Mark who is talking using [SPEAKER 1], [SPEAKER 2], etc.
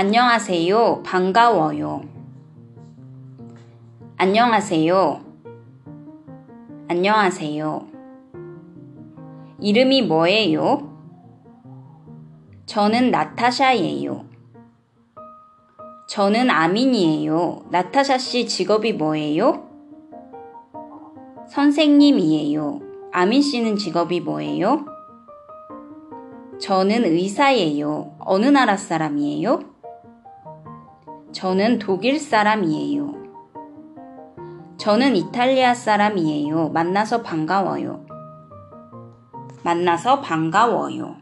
[SPEAKER 1] 안녕하세요. 반가워요. 안녕하세요. 안녕하세요. 이름이 뭐예요? 저는 나타샤예요. 저는 아민이에요. 나타샤 씨 직업이 뭐예요? 선생님이에요. 아민 씨는 직업이 뭐예요? 저는 의사예요. 어느 나라 사람이에요? 저는 독일 사람이에요. 저는 이탈리아 사람이에요. 만나서 반가워요. 만나서 반가워요.